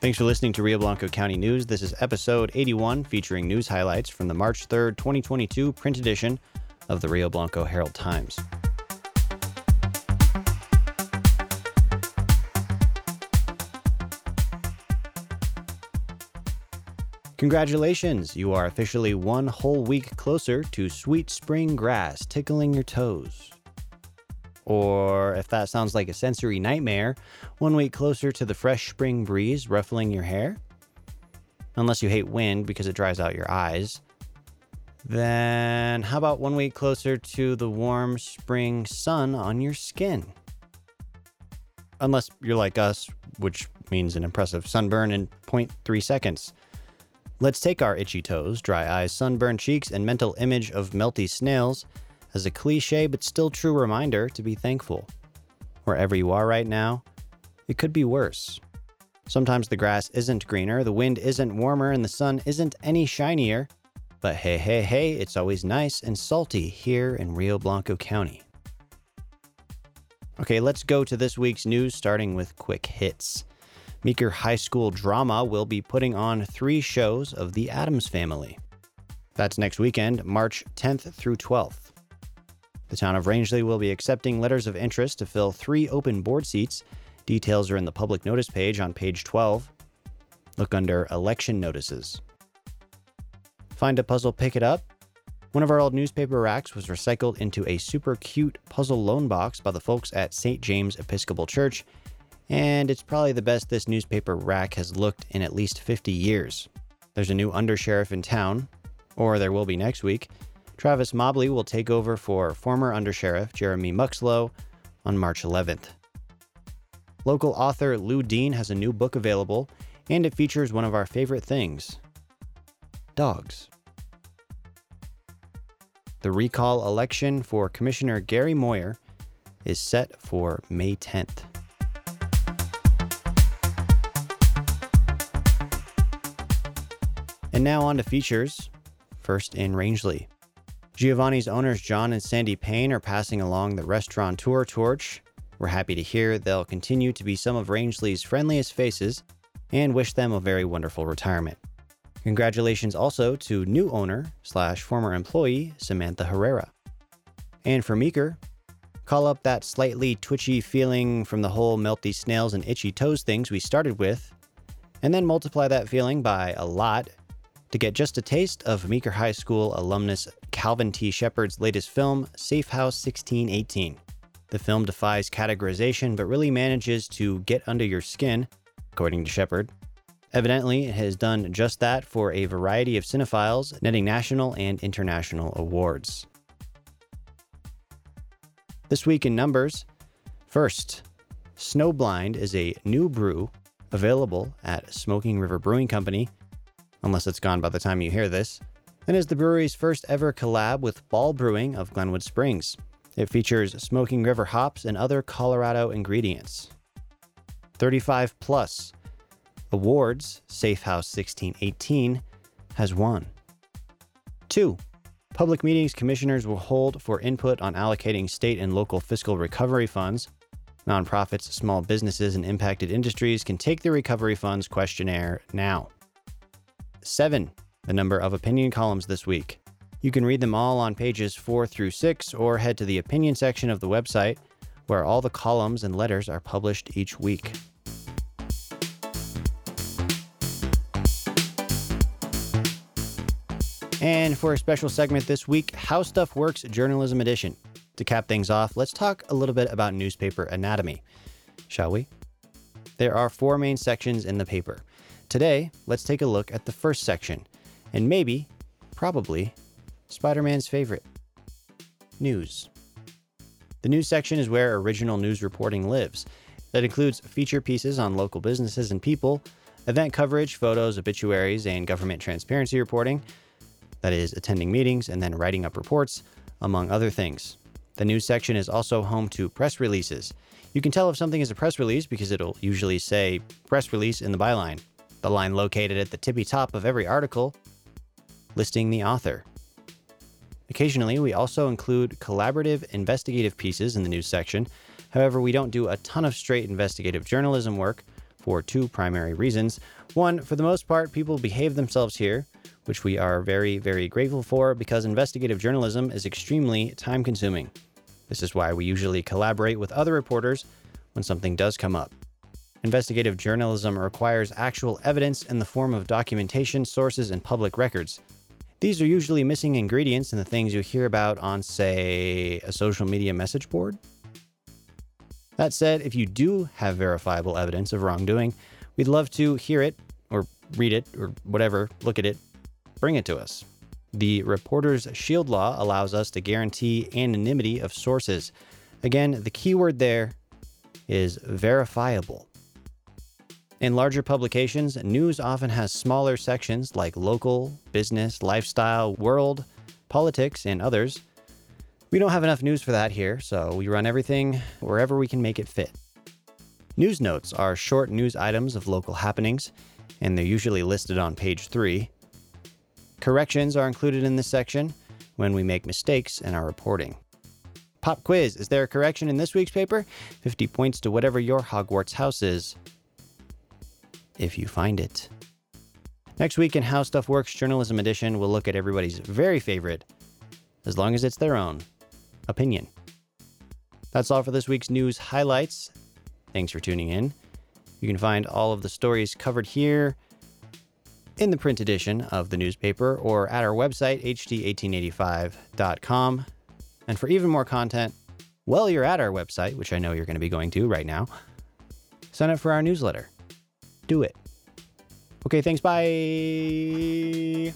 Thanks for listening to Rio Blanco County News. This is episode 81 featuring news highlights from the March 3rd, 2022 print edition of the Rio Blanco Herald Times. Congratulations! You are officially one whole week closer to sweet spring grass tickling your toes. Or, if that sounds like a sensory nightmare, one week closer to the fresh spring breeze ruffling your hair. Unless you hate wind because it dries out your eyes. Then, how about one week closer to the warm spring sun on your skin? Unless you're like us, which means an impressive sunburn in 0.3 seconds. Let's take our itchy toes, dry eyes, sunburned cheeks, and mental image of melty snails as a cliche but still true reminder to be thankful. Wherever you are right now, it could be worse. Sometimes the grass isn't greener, the wind isn't warmer, and the sun isn't any shinier. But hey, hey, hey, it's always nice and salty here in Rio Blanco County. Okay, let's go to this week's news, starting with quick hits. Meeker High School Drama will be putting on three shows of The Addams Family. That's next weekend, March 10th through 12th. The town of Rangely will be accepting letters of interest to fill three open board seats. Details are in the public notice page on page 12. Look under Election Notices. Find a puzzle, pick it up. One of our old newspaper racks was recycled into a super cute puzzle loan box by the folks at St. James Episcopal Church and it's probably the best this newspaper rack has looked in at least 50 years. There's a new undersheriff in town, or there will be next week. Travis Mobley will take over for former undersheriff Jeremy Muxlow on March 11th. Local author Lou Dean has a new book available, and it features one of our favorite things dogs. The recall election for Commissioner Gary Moyer is set for May 10th. And now on to features. First in Rangely. Giovanni's owners John and Sandy Payne are passing along the restaurateur torch. We're happy to hear they'll continue to be some of Rangely's friendliest faces and wish them a very wonderful retirement. Congratulations also to new owner slash former employee Samantha Herrera. And for Meeker, call up that slightly twitchy feeling from the whole melty snails and itchy toes things we started with, and then multiply that feeling by a lot to get just a taste of Meeker High School alumnus Calvin T. Shepard's latest film, Safe House 1618. The film defies categorization but really manages to get under your skin, according to Shepard. Evidently, it has done just that for a variety of cinephiles, netting national and international awards. This week in numbers, first, Snowblind is a new brew available at Smoking River Brewing Company unless it's gone by the time you hear this, and is the brewery's first ever collab with Ball Brewing of Glenwood Springs. It features Smoking River hops and other Colorado ingredients. 35 Plus Awards Safe House 1618 has won. 2. Public meetings commissioners will hold for input on allocating state and local fiscal recovery funds. Nonprofits, small businesses, and impacted industries can take the recovery funds questionnaire now seven, the number of opinion columns this week. You can read them all on pages four through six or head to the opinion section of the website where all the columns and letters are published each week. And for a special segment this week, How Stuff Works Journalism Edition. To cap things off, let's talk a little bit about newspaper anatomy, shall we? There are four main sections in the paper Today, let's take a look at the first section, and maybe, probably, Spider Man's favorite news. The news section is where original news reporting lives. That includes feature pieces on local businesses and people, event coverage, photos, obituaries, and government transparency reporting. That is, attending meetings and then writing up reports, among other things. The news section is also home to press releases. You can tell if something is a press release because it'll usually say press release in the byline the line located at the tippy top of every article listing the author. Occasionally, we also include collaborative investigative pieces in the news section. However, we don't do a ton of straight investigative journalism work, for two primary reasons. One, for the most part, people behave themselves here, which we are very, very grateful for because investigative journalism is extremely time consuming. This is why we usually collaborate with other reporters when something does come up. Investigative journalism requires actual evidence in the form of documentation, sources, and public records. These are usually missing ingredients in the things you hear about on, say, a social media message board. That said, if you do have verifiable evidence of wrongdoing, we'd love to hear it, or read it, or whatever, look at it, bring it to us. The Reporter's Shield Law allows us to guarantee anonymity of sources. Again, the key word there is verifiable. In larger publications, news often has smaller sections like local, business, lifestyle, world, politics, and others. We don't have enough news for that here, so we run everything wherever we can make it fit. News notes are short news items of local happenings, and they're usually listed on page 3. Corrections are included in this section when we make mistakes in our reporting. Pop quiz Is there a correction in this week's paper? 50 points to whatever your Hogwarts house is if you find it. Next week in How Stuff Works Journalism Edition, we'll look at everybody's very favorite, as long as it's their own, opinion. That's all for this week's news highlights. Thanks for tuning in. You can find all of the stories covered here in the print edition of the newspaper or at our website, hd1885.com. And for even more content, while you're at our website, which I know you're going to be going to right now, sign up for our newsletter do it. Okay, thanks. Bye.